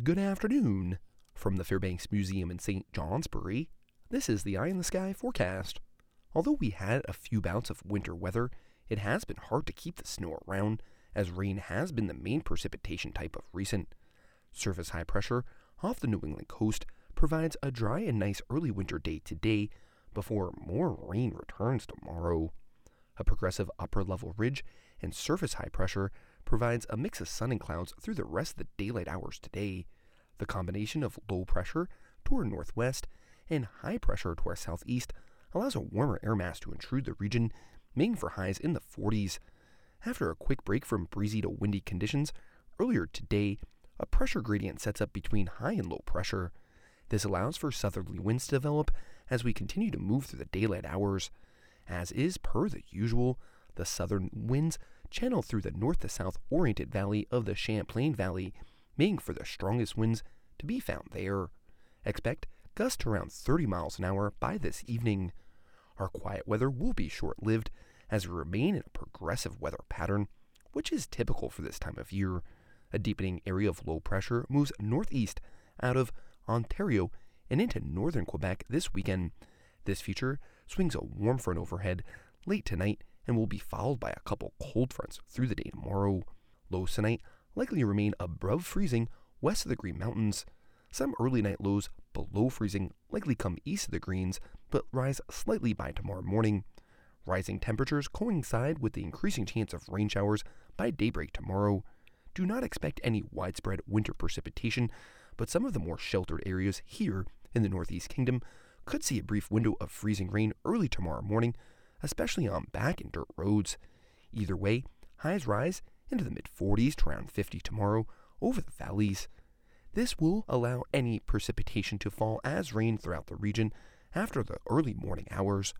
Good afternoon. From the Fairbanks Museum in St. Johnsbury, this is the Eye on the Sky forecast. Although we had a few bouts of winter weather, it has been hard to keep the snow around, as rain has been the main precipitation type of recent. Surface high pressure off the New England coast provides a dry and nice early winter day today before more rain returns tomorrow. A progressive upper level ridge and surface high pressure provides a mix of sun and clouds through the rest of the daylight hours today. The combination of low pressure to our northwest and high pressure to our southeast allows a warmer air mass to intrude the region, making for highs in the 40s. After a quick break from breezy to windy conditions, earlier today, a pressure gradient sets up between high and low pressure. This allows for southerly winds to develop as we continue to move through the daylight hours. As is per the usual, the southern winds channel through the north to south oriented valley of the Champlain Valley, making for the strongest winds to be found there. Expect gusts around 30 miles an hour by this evening. Our quiet weather will be short lived as we remain in a progressive weather pattern, which is typical for this time of year. A deepening area of low pressure moves northeast out of Ontario and into northern Quebec this weekend. This feature swings a warm front overhead late tonight and will be followed by a couple cold fronts through the day tomorrow. Lows tonight likely remain above freezing west of the Green Mountains. Some early night lows below freezing likely come east of the Greens, but rise slightly by tomorrow morning. Rising temperatures coincide with the increasing chance of rain showers by daybreak tomorrow. Do not expect any widespread winter precipitation, but some of the more sheltered areas here in the Northeast Kingdom could see a brief window of freezing rain early tomorrow morning, especially on back and dirt roads. Either way, highs rise into the mid 40s to around 50 tomorrow over the valleys. This will allow any precipitation to fall as rain throughout the region after the early morning hours.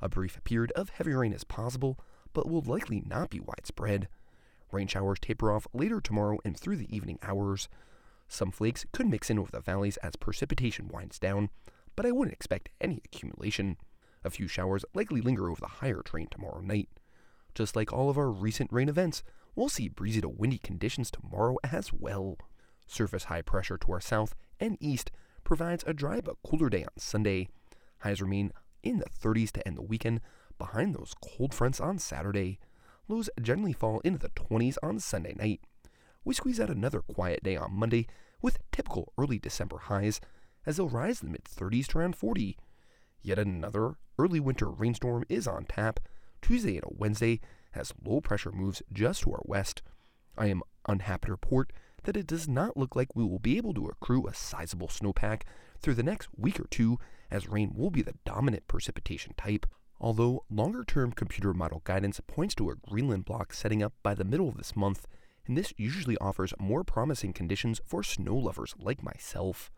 A brief period of heavy rain is possible, but will likely not be widespread. Rain showers taper off later tomorrow and through the evening hours. Some flakes could mix in over the valleys as precipitation winds down, but I wouldn't expect any accumulation. A few showers likely linger over the higher terrain tomorrow night. Just like all of our recent rain events, we'll see breezy to windy conditions tomorrow as well. Surface high pressure to our south and east provides a dry but cooler day on Sunday. Highs remain in the 30s to end the weekend behind those cold fronts on Saturday. Lows generally fall into the 20s on Sunday night. We squeeze out another quiet day on Monday with typical early December highs as they'll rise in the mid 30s to around 40. Yet another early winter rainstorm is on tap Tuesday and Wednesday as low pressure moves just to our west. I am unhappy to report that it does not look like we will be able to accrue a sizable snowpack through the next week or two, as rain will be the dominant precipitation type. Although longer term computer model guidance points to a Greenland block setting up by the middle of this month, and this usually offers more promising conditions for snow lovers like myself.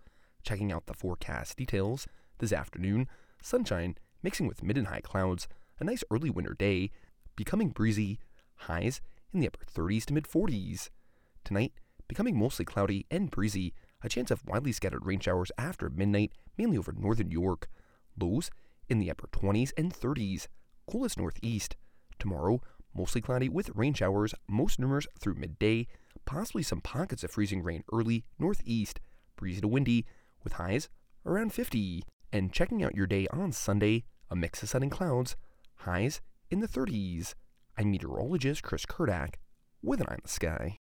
Checking out the forecast details, this afternoon, sunshine mixing with mid and high clouds, a nice early winter day, becoming breezy, highs in the upper 30s to mid 40s. Tonight, becoming mostly cloudy and breezy, a chance of widely scattered rain showers after midnight, mainly over northern York. Lows in the upper 20s and 30s, coolest northeast. Tomorrow, mostly cloudy with rain showers, most numerous through midday, possibly some pockets of freezing rain early northeast, breezy to windy, with highs around 50. And checking out your day on Sunday, a mix of sun and clouds, highs in the 30s. I'm meteorologist Chris Kurdak with an eye in the sky.